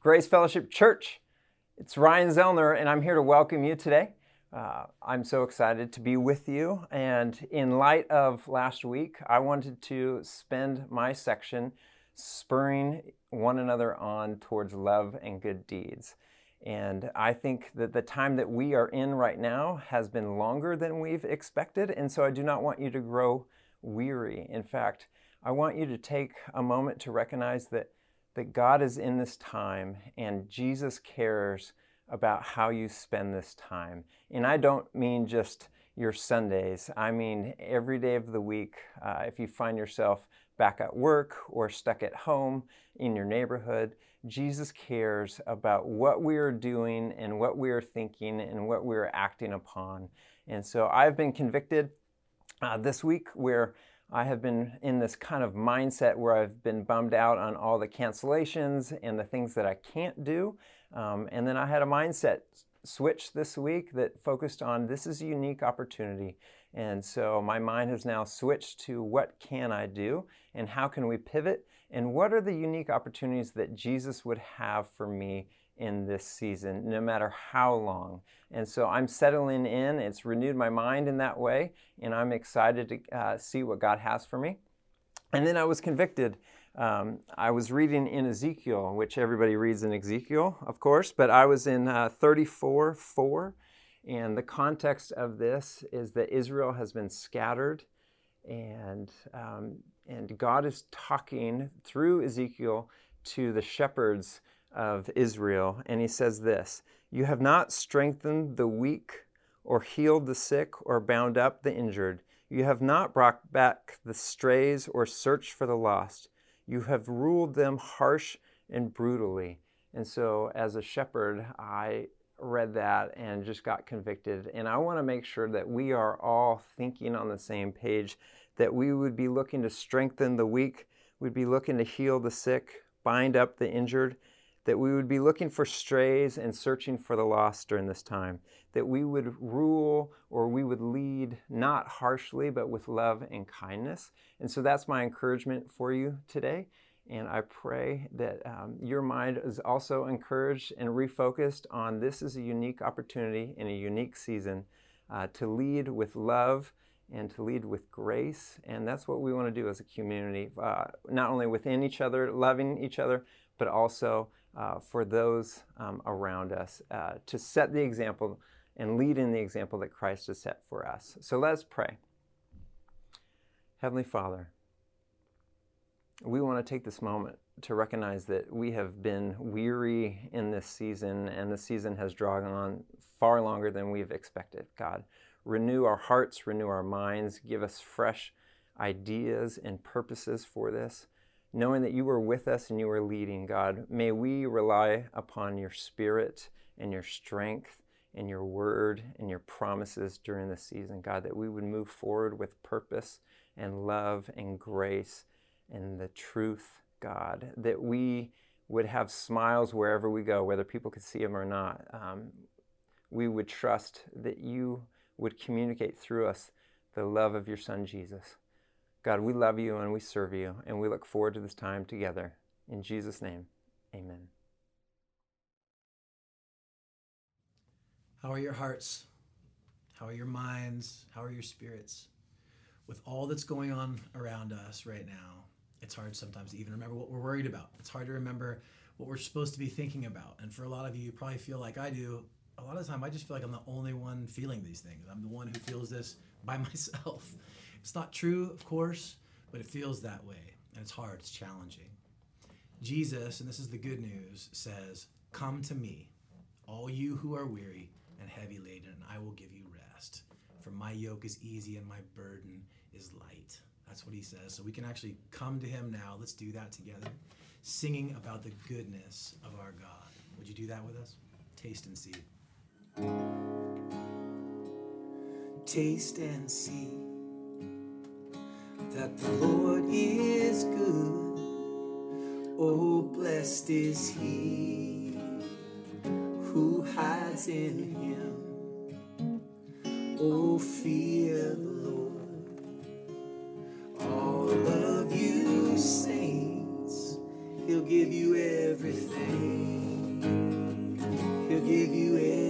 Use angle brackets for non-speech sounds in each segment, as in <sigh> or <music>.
Grace Fellowship Church. It's Ryan Zellner, and I'm here to welcome you today. Uh, I'm so excited to be with you. And in light of last week, I wanted to spend my section spurring one another on towards love and good deeds. And I think that the time that we are in right now has been longer than we've expected. And so I do not want you to grow weary. In fact, I want you to take a moment to recognize that, that God is in this time and Jesus cares about how you spend this time. And I don't mean just your Sundays, I mean every day of the week. Uh, if you find yourself back at work or stuck at home in your neighborhood, Jesus cares about what we are doing and what we are thinking and what we are acting upon. And so I've been convicted uh, this week where I have been in this kind of mindset where I've been bummed out on all the cancellations and the things that I can't do. Um, and then I had a mindset switch this week that focused on this is a unique opportunity. And so my mind has now switched to what can I do and how can we pivot and what are the unique opportunities that Jesus would have for me in this season, no matter how long. And so I'm settling in. It's renewed my mind in that way, and I'm excited to uh, see what God has for me. And then I was convicted. Um, I was reading in Ezekiel, which everybody reads in Ezekiel, of course, but I was in uh, 34 4. And the context of this is that Israel has been scattered and um, and God is talking through Ezekiel to the shepherds of Israel, and he says this You have not strengthened the weak, or healed the sick, or bound up the injured. You have not brought back the strays, or searched for the lost. You have ruled them harsh and brutally. And so, as a shepherd, I read that and just got convicted. And I want to make sure that we are all thinking on the same page that we would be looking to strengthen the weak, we'd be looking to heal the sick, bind up the injured, that we would be looking for strays and searching for the lost during this time, that we would rule or we would lead not harshly, but with love and kindness. And so that's my encouragement for you today. And I pray that um, your mind is also encouraged and refocused on this is a unique opportunity in a unique season uh, to lead with love and to lead with grace. And that's what we want to do as a community, uh, not only within each other, loving each other, but also uh, for those um, around us uh, to set the example and lead in the example that Christ has set for us. So let's pray. Heavenly Father, we want to take this moment to recognize that we have been weary in this season, and the season has drawn on far longer than we've expected, God renew our hearts, renew our minds, give us fresh ideas and purposes for this. Knowing that you are with us and you are leading, God, may we rely upon your spirit and your strength and your word and your promises during this season, God, that we would move forward with purpose and love and grace and the truth, God, that we would have smiles wherever we go, whether people could see them or not. Um, we would trust that you would communicate through us the love of your Son, Jesus. God, we love you and we serve you, and we look forward to this time together. In Jesus' name, amen. How are your hearts? How are your minds? How are your spirits? With all that's going on around us right now, it's hard sometimes to even remember what we're worried about. It's hard to remember what we're supposed to be thinking about. And for a lot of you, you probably feel like I do, a lot of the time I just feel like I'm the only one feeling these things. I'm the one who feels this by <laughs> myself. It's not true, of course, but it feels that way. And it's hard, it's challenging. Jesus, and this is the good news, says, Come to me, all you who are weary and heavy laden, and I will give you rest. For my yoke is easy and my burden is light. That's what he says. So we can actually come to him now. Let's do that together, singing about the goodness of our God. Would you do that with us? Taste and see. Taste and see that the Lord is good. Oh, blessed is he who hides in him. Oh, fear the Lord. All of you saints, he'll give you everything He'll give you everything.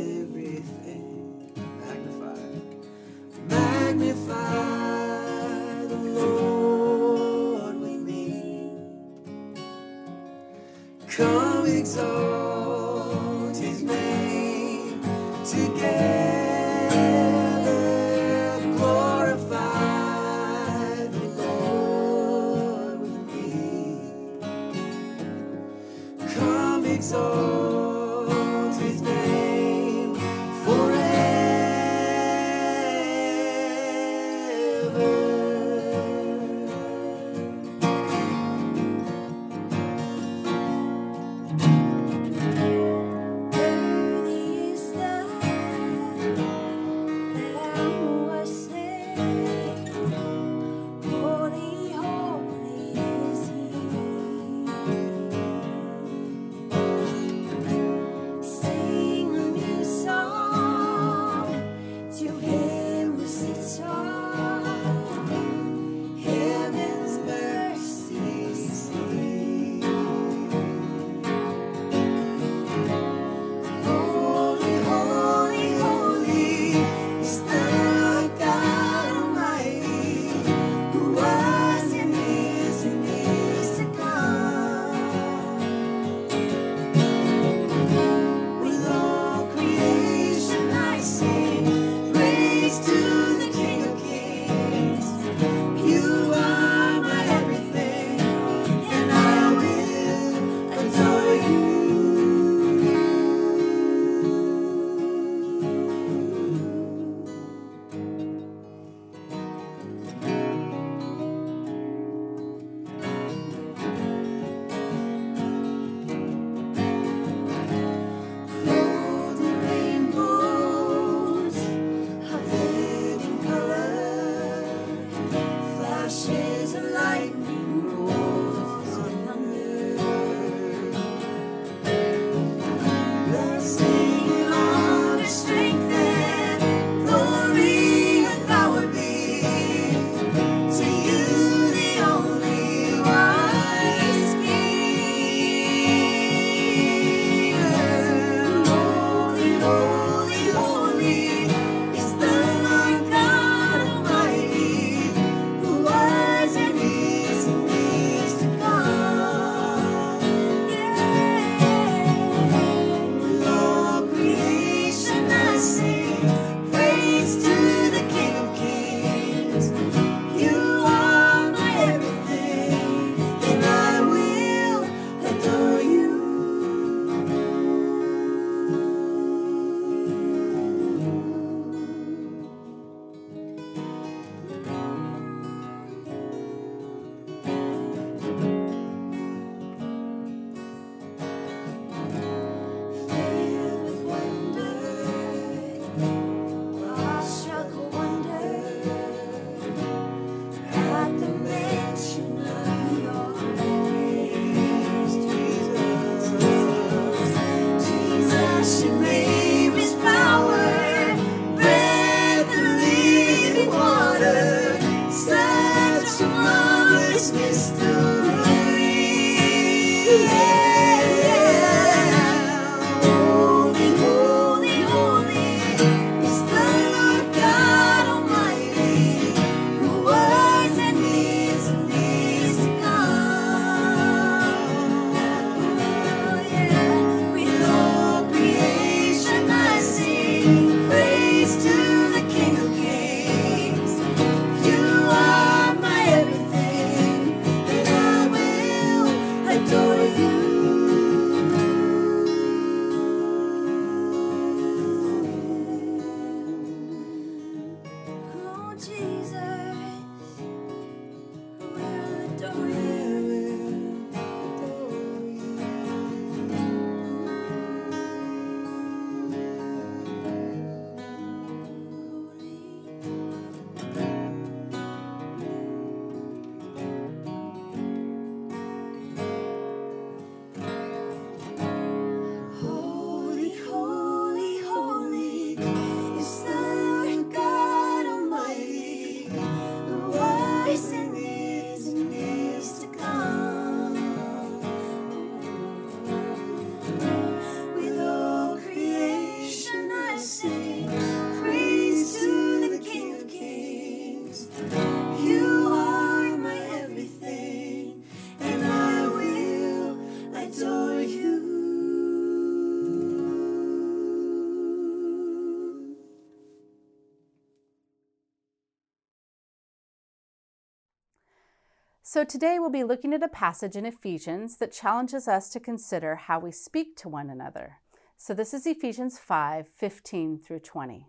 So today we'll be looking at a passage in Ephesians that challenges us to consider how we speak to one another. So this is Ephesians 5 15 through 20.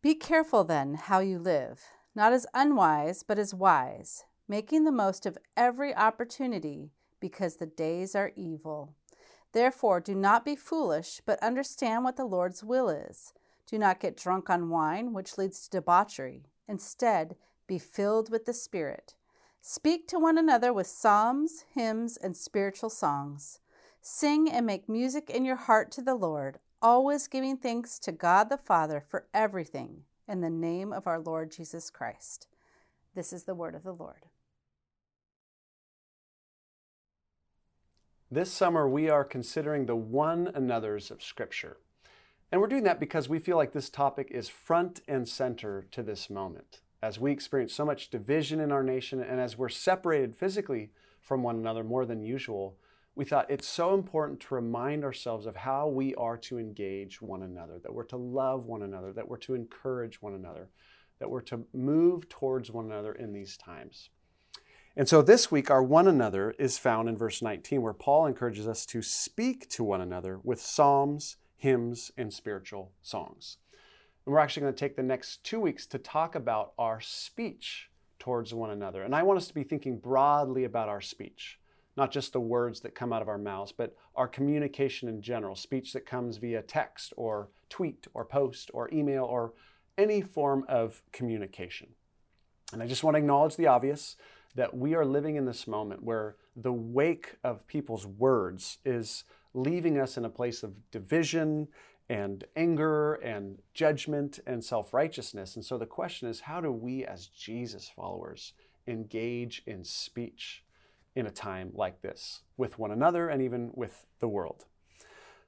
Be careful then how you live, not as unwise, but as wise, making the most of every opportunity, because the days are evil. Therefore, do not be foolish, but understand what the Lord's will is. Do not get drunk on wine, which leads to debauchery. Instead, be filled with the Spirit. Speak to one another with psalms, hymns, and spiritual songs. Sing and make music in your heart to the Lord, always giving thanks to God the Father for everything in the name of our Lord Jesus Christ. This is the word of the Lord. This summer, we are considering the one another's of Scripture. And we're doing that because we feel like this topic is front and center to this moment. As we experience so much division in our nation and as we're separated physically from one another more than usual, we thought it's so important to remind ourselves of how we are to engage one another, that we're to love one another, that we're to encourage one another, that we're to move towards one another in these times. And so this week, our one another is found in verse 19, where Paul encourages us to speak to one another with psalms, hymns, and spiritual songs. And we're actually going to take the next two weeks to talk about our speech towards one another. And I want us to be thinking broadly about our speech, not just the words that come out of our mouths, but our communication in general, speech that comes via text or tweet or post or email or any form of communication. And I just want to acknowledge the obvious that we are living in this moment where the wake of people's words is leaving us in a place of division and anger and judgment and self righteousness. And so the question is how do we, as Jesus followers, engage in speech in a time like this with one another and even with the world?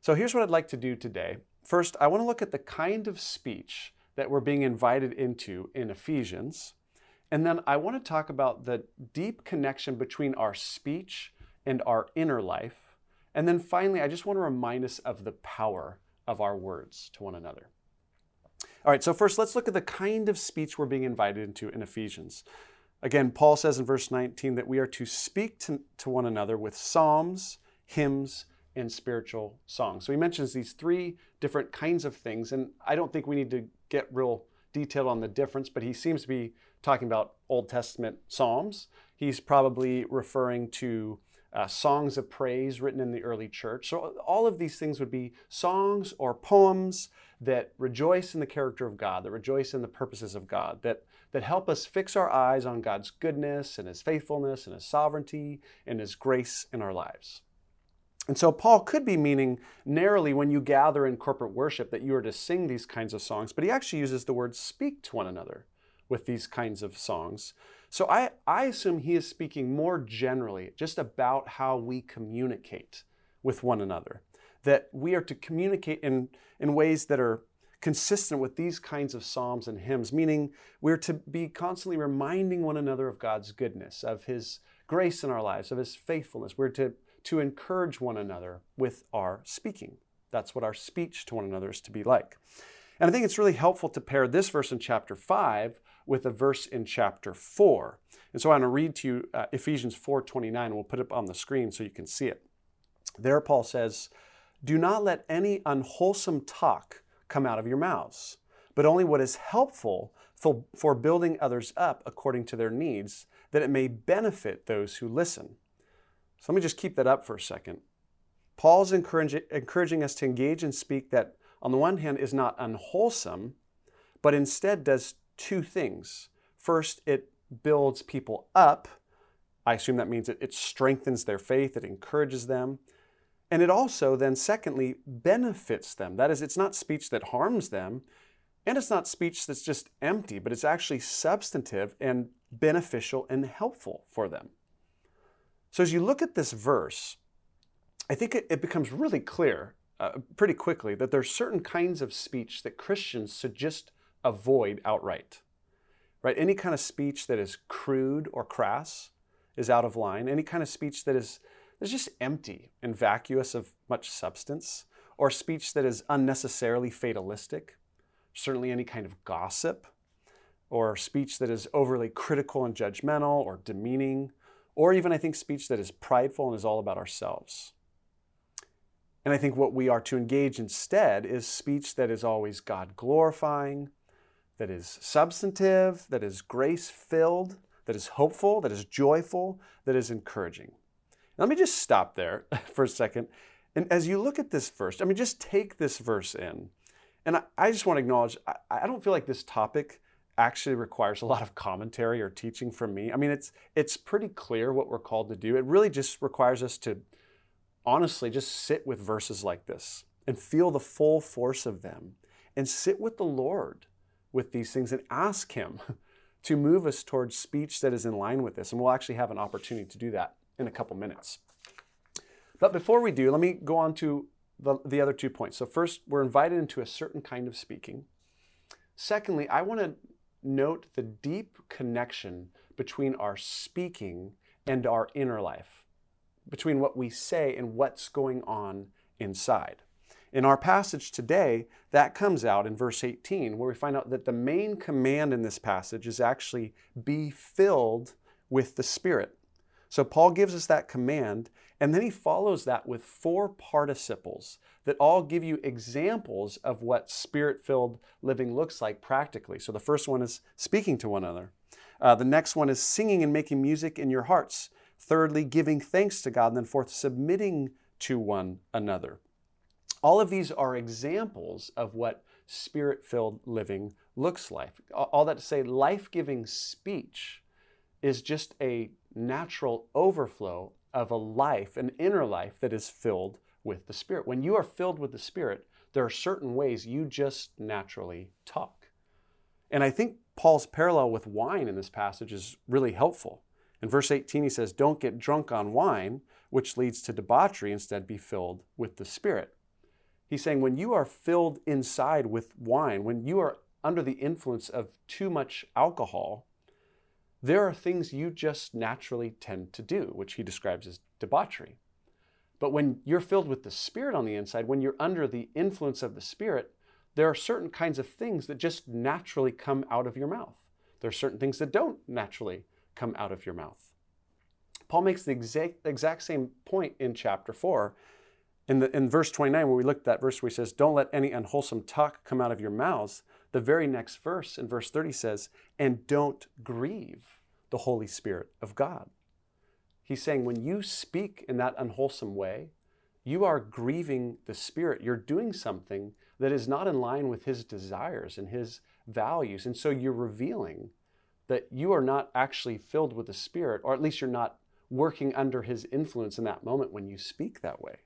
So here's what I'd like to do today. First, I want to look at the kind of speech that we're being invited into in Ephesians. And then I want to talk about the deep connection between our speech and our inner life. And then finally, I just want to remind us of the power of our words to one another. All right, so first let's look at the kind of speech we're being invited into in Ephesians. Again, Paul says in verse 19 that we are to speak to, to one another with psalms, hymns, and spiritual songs. So he mentions these three different kinds of things, and I don't think we need to get real detailed on the difference, but he seems to be talking about Old Testament psalms. He's probably referring to uh, songs of praise written in the early church. So, all of these things would be songs or poems that rejoice in the character of God, that rejoice in the purposes of God, that, that help us fix our eyes on God's goodness and His faithfulness and His sovereignty and His grace in our lives. And so, Paul could be meaning narrowly when you gather in corporate worship that you are to sing these kinds of songs, but he actually uses the word speak to one another with these kinds of songs. So I, I assume he is speaking more generally just about how we communicate with one another. That we are to communicate in, in ways that are consistent with these kinds of psalms and hymns, meaning we're to be constantly reminding one another of God's goodness, of his grace in our lives, of his faithfulness. We're to, to encourage one another with our speaking. That's what our speech to one another is to be like. And I think it's really helpful to pair this verse in chapter 5 with a verse in chapter 4. And so I want to read to you uh, Ephesians 4:29. We'll put it up on the screen so you can see it. There Paul says, "Do not let any unwholesome talk come out of your mouths, but only what is helpful for, for building others up according to their needs, that it may benefit those who listen." So let me just keep that up for a second. Paul's encouraging, encouraging us to engage and speak that, on the one hand, is not unwholesome, but instead does two things. First, it builds people up. I assume that means it, it strengthens their faith, it encourages them. And it also, then, secondly, benefits them. That is, it's not speech that harms them, and it's not speech that's just empty, but it's actually substantive and beneficial and helpful for them. So, as you look at this verse, I think it, it becomes really clear uh, pretty quickly that there's certain kinds of speech that Christians should just avoid outright. Right? Any kind of speech that is crude or crass is out of line. Any kind of speech that is, is just empty and vacuous of much substance, or speech that is unnecessarily fatalistic, certainly any kind of gossip, or speech that is overly critical and judgmental or demeaning, or even I think speech that is prideful and is all about ourselves. And I think what we are to engage instead is speech that is always God glorifying, that is substantive, that is grace filled, that is hopeful, that is joyful, that is encouraging. Let me just stop there <laughs> for a second. And as you look at this verse, I mean, just take this verse in. And I, just want to acknowledge, I, I don't feel like this topic actually requires a lot of commentary or teaching from me. I mean, it's it's pretty clear what we're called to do. It really just requires us to honestly just sit with verses like this and feel the full force of them and sit with the Lord with these things and ask him <laughs> to move us towards speech that is in line with this. And we'll actually have an opportunity to do that in a couple minutes. But before we do, let me go on to the, the other two points. So, first, we're invited into a certain kind of speaking. Secondly, I want to note the deep connection between our speaking and our inner life, between what we say and what's going on inside. In our passage today, that comes out in verse 18, where we find out that the main command in this passage is actually be filled with the Spirit. So Paul gives us that command, and then he follows that with four participles that all give you examples of what spirit filled living looks like practically. So the first one is speaking to one another, uh, the next one is singing and making music in your hearts. Thirdly, giving thanks to God. And then fourth, submitting to one another. All of these are examples of what spirit filled living looks like. All that to say, life giving speech is just a natural overflow of a life, an inner life that is filled with the Spirit. When you are filled with the Spirit, there are certain ways you just naturally talk. And I think Paul's parallel with wine in this passage is really helpful. In verse 18, he says, Don't get drunk on wine, which leads to debauchery, instead be filled with the Spirit. He's saying when you are filled inside with wine, when you are under the influence of too much alcohol, there are things you just naturally tend to do, which he describes as debauchery. But when you're filled with the Spirit on the inside, when you're under the influence of the Spirit, there are certain kinds of things that just naturally come out of your mouth. There are certain things that don't naturally come out of your mouth. Paul makes the exact, exact same point in chapter 4. In, the, in verse 29, when we looked at that verse where he says, Don't let any unwholesome talk come out of your mouths, the very next verse in verse 30 says, And don't grieve the Holy Spirit of God. He's saying when you speak in that unwholesome way, you are grieving the Spirit. You're doing something that is not in line with His desires and His values. And so you're revealing that you are not actually filled with the Spirit, or at least you're not working under His influence in that moment when you speak that way.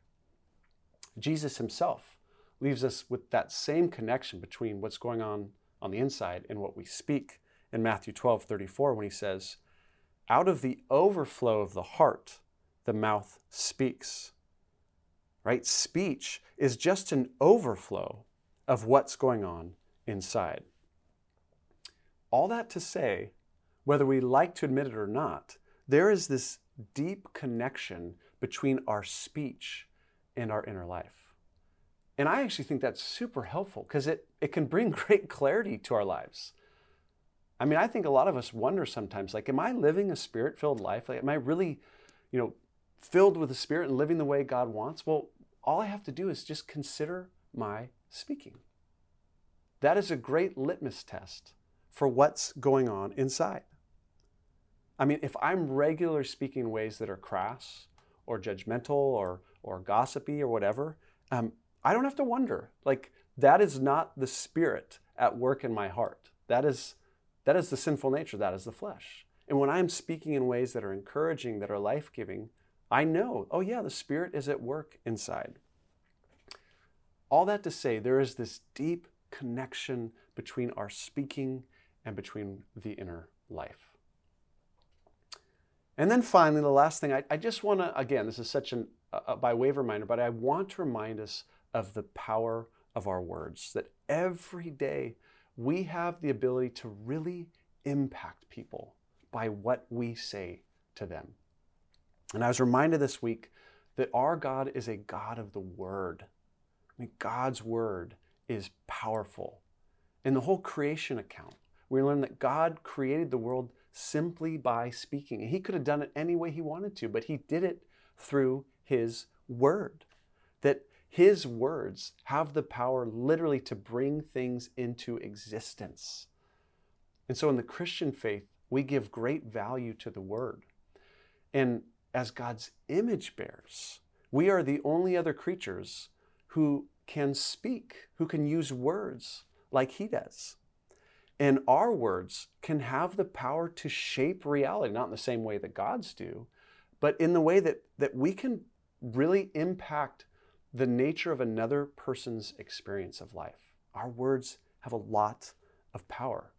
Jesus Himself leaves us with that same connection between what's going on on the inside and what we speak in Matthew 12 34 when He says, out of the overflow of the heart, the mouth speaks. Right? Speech is just an overflow of what's going on inside. All that to say, whether we like to admit it or not, there is this deep connection between our speech and our inner life. And I actually think that's super helpful because it, it can bring <laughs> great clarity to our lives. I mean, I think a lot of us wonder sometimes, like, am I living a spirit filled life? Like, am I really, you know, filled with the Spirit and living the way God wants? Well, all I have to do is just consider my speaking. That is a great litmus test for what's going on inside. I mean, if I'm regularly speaking in ways that are crass or judgmental or, or gossipy or whatever, um, I don't have to wonder. Like, that is not the Spirit at work in my heart. That is that is the sinful nature, that is the flesh. And when I'm speaking in ways that are encouraging, that are life giving, I know, oh yeah, the Spirit is at work inside. All that to say, there is this deep connection between our speaking and between the inner life. And then finally, the last thing, I, I just want to, again, this is such an, uh, by way of reminder, but I want to remind us of the power of our words, that every day we have the ability to really impact people by what we say to them. And I was reminded this week that our God is a God of the Word. I mean, God's Word is powerful. In the whole creation account, we learn that God created the world simply by speaking. He could have done it any way he wanted to, but he did it through his word. That his words have the power literally to bring things into existence. And so in the Christian faith, we give great value to the word. And as God's image bears, we are the only other creatures who can speak, who can use words like he does. And our words can have the power to shape reality, not in the same way that God's do, but in the way that, that we can really impact the nature of another person's experience of life. Our words have a lot of power.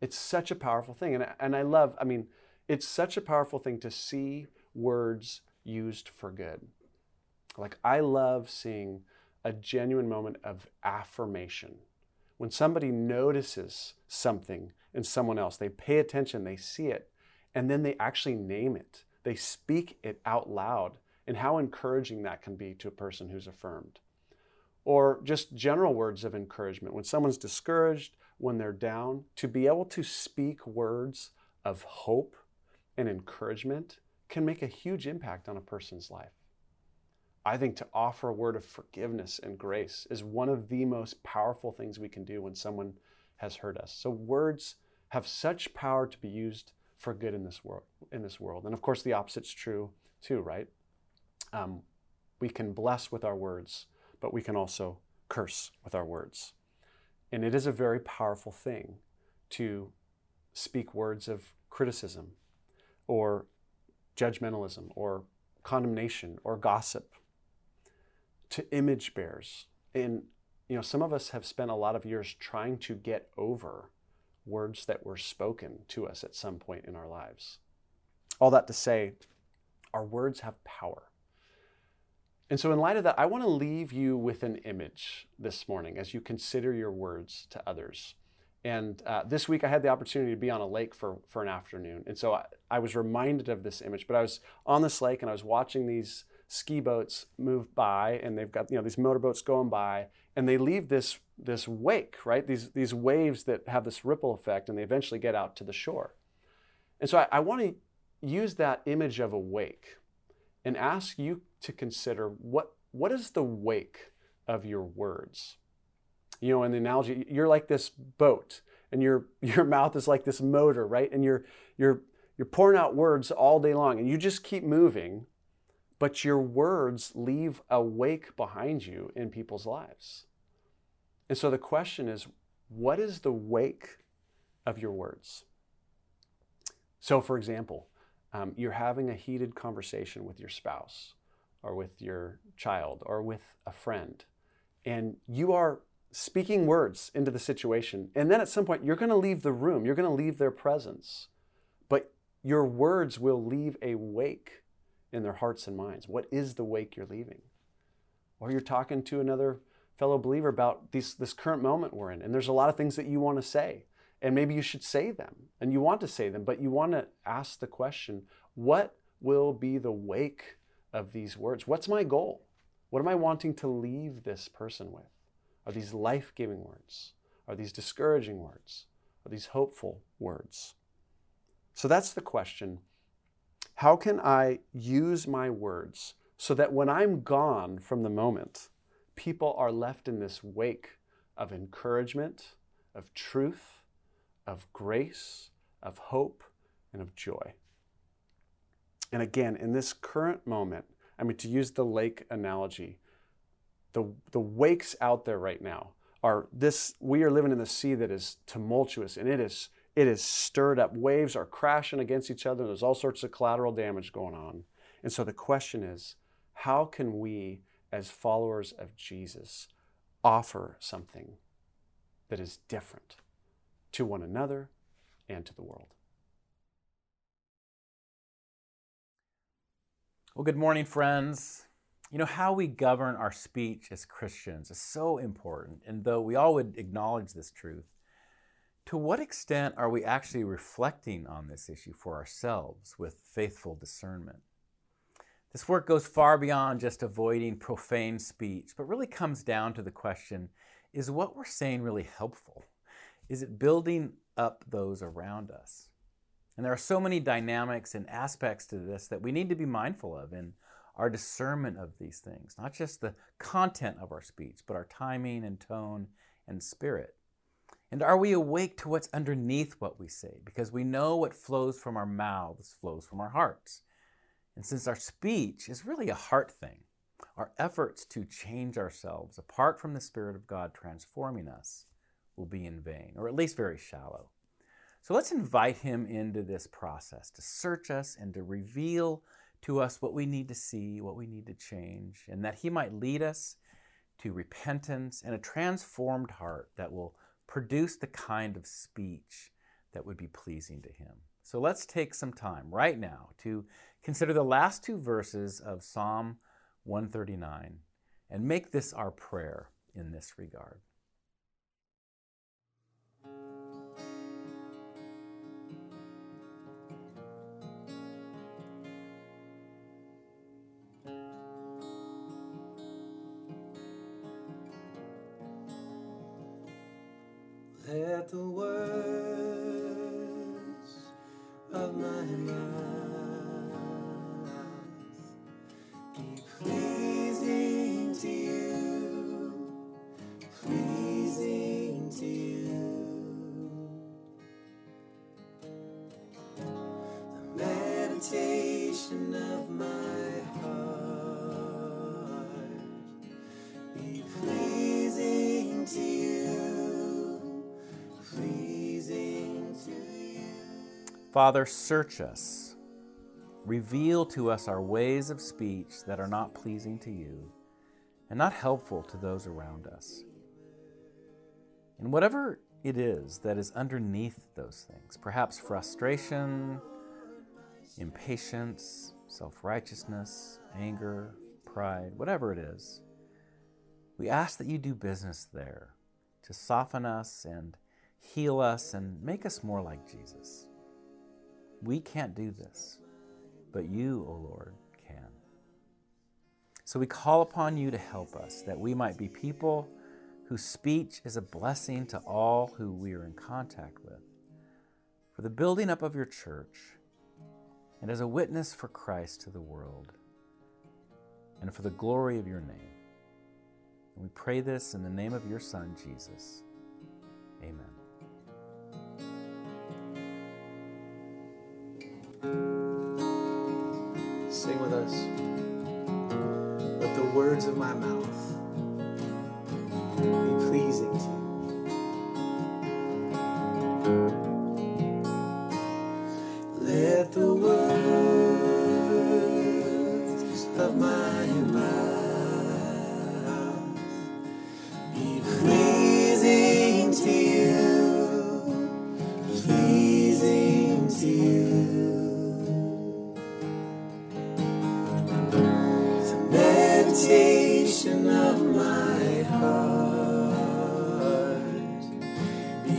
It's such a powerful thing. And, and I love, I mean, it's such a powerful thing to see words used for good. Like, I love seeing a genuine moment of affirmation. When somebody notices something in someone else, they pay attention, they see it, and then they actually name it. They speak it out loud, and how encouraging that can be to a person who's affirmed. Or just general words of encouragement. When someone's discouraged, when they're down, to be able to speak words of hope and encouragement can make a huge impact on a person's life. I think to offer a word of forgiveness and grace is one of the most powerful things we can do when someone has hurt us. So words have such power to be used for good in this world. In this world, and of course, the opposite's true too, right? Um, we can bless with our words, but we can also curse with our words, and it is a very powerful thing to speak words of criticism, or judgmentalism, or condemnation, or gossip to image bears. And you know, some of us have spent a lot of years trying to get over words that were spoken to us at some point in our lives. All that to say, our words have power. And so, in light of that, I want to leave you with an image this morning as you consider your words to others. And uh, this week, I had the opportunity to be on a lake for, for an afternoon. And so, I, I was reminded of this image. But I was on this lake and I was watching these ski boats move by and they've got you know these motorboats going by and they leave this this wake right? These these waves that have this ripple effect and they eventually get out to the shore. And so i, I want to use that image of a wake and ask you to consider what what is the wake of your words? You know in the analogy you're like this boat and your <laughs> your mouth is like this motor right? And you're you're you're pouring out words all day long and you just keep moving but your words leave a wake behind you in people's lives. And so the question is what is the wake of your words? So, for example, um, you're having a heated conversation with your spouse or with your child or with a friend, and you are speaking words into the situation. And then at some point, you're going to leave the room, you're going to leave their presence, but your words will leave a wake in their hearts and minds. What is the wake you're leaving? Or you're talking to another fellow believer about this, this current moment we're in, and there's a lot of things that you want to say. And maybe you should say them, and you want to say them, but you want to ask the question what will be the wake of these words? What's my goal? What am I wanting to leave this person with? Are these life giving words? Are these discouraging words? Are these hopeful words? So that's the question how can I use my words so that when I'm gone from the moment, people are left in this wake of encouragement, of truth, of grace, of hope, and of joy? And again, in this current moment, I mean, to use the lake analogy, the, the wakes out there right now are this we are living in the sea that is tumultuous and it is it is stirred up. Waves are crashing against each other. There's all sorts of collateral damage going on. And so the question is how can we, as followers of Jesus, offer something that is different to one another and to the world? Well, good morning, friends. You know, how we govern our speech as Christians is so important. And though we all would acknowledge this truth, to what extent are we actually reflecting on this issue for ourselves with faithful discernment? This work goes far beyond just avoiding profane speech, but really comes down to the question is what we're saying really helpful? Is it building up those around us. And there are so many dynamics and aspects to this that we need to be mindful of in our discernment of these things, not just the content of our speech, but our timing and tone and spirit. And are we awake to what's underneath what we say? Because we know what flows from our mouths flows from our hearts. And since our speech is really a heart thing, our efforts to change ourselves apart from the Spirit of God transforming us will be in vain, or at least very shallow. So let's invite Him into this process to search us and to reveal to us what we need to see, what we need to change, and that He might lead us to repentance and a transformed heart that will produce the kind of speech that would be pleasing to Him. So let's take some time right now to consider the last two verses of Psalm 139 and make this our prayer in this regard. Of my heart be pleasing to you. Father, search us. Reveal to us our ways of speech that are not pleasing to you and not helpful to those around us. And whatever it is that is underneath those things, perhaps frustration, impatience, self righteousness, anger, pride, whatever it is, we ask that you do business there to soften us and heal us and make us more like Jesus. We can't do this, but you, O Lord, can. So we call upon you to help us that we might be people whose speech is a blessing to all who we are in contact with, for the building up of your church, and as a witness for Christ to the world, and for the glory of your name. And we pray this in the name of your Son, Jesus. Amen. Sing with us. Let the words of my mouth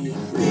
be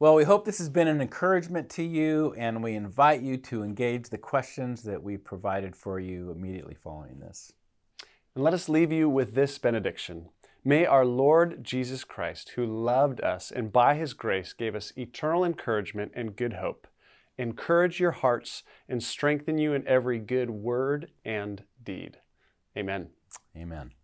Well, we hope this has been an encouragement to you, and we invite you to engage the questions that we provided for you immediately following this. And let us leave you with this benediction. May our Lord Jesus Christ, who loved us and by his grace gave us eternal encouragement and good hope, encourage your hearts and strengthen you in every good word and deed. Amen. Amen.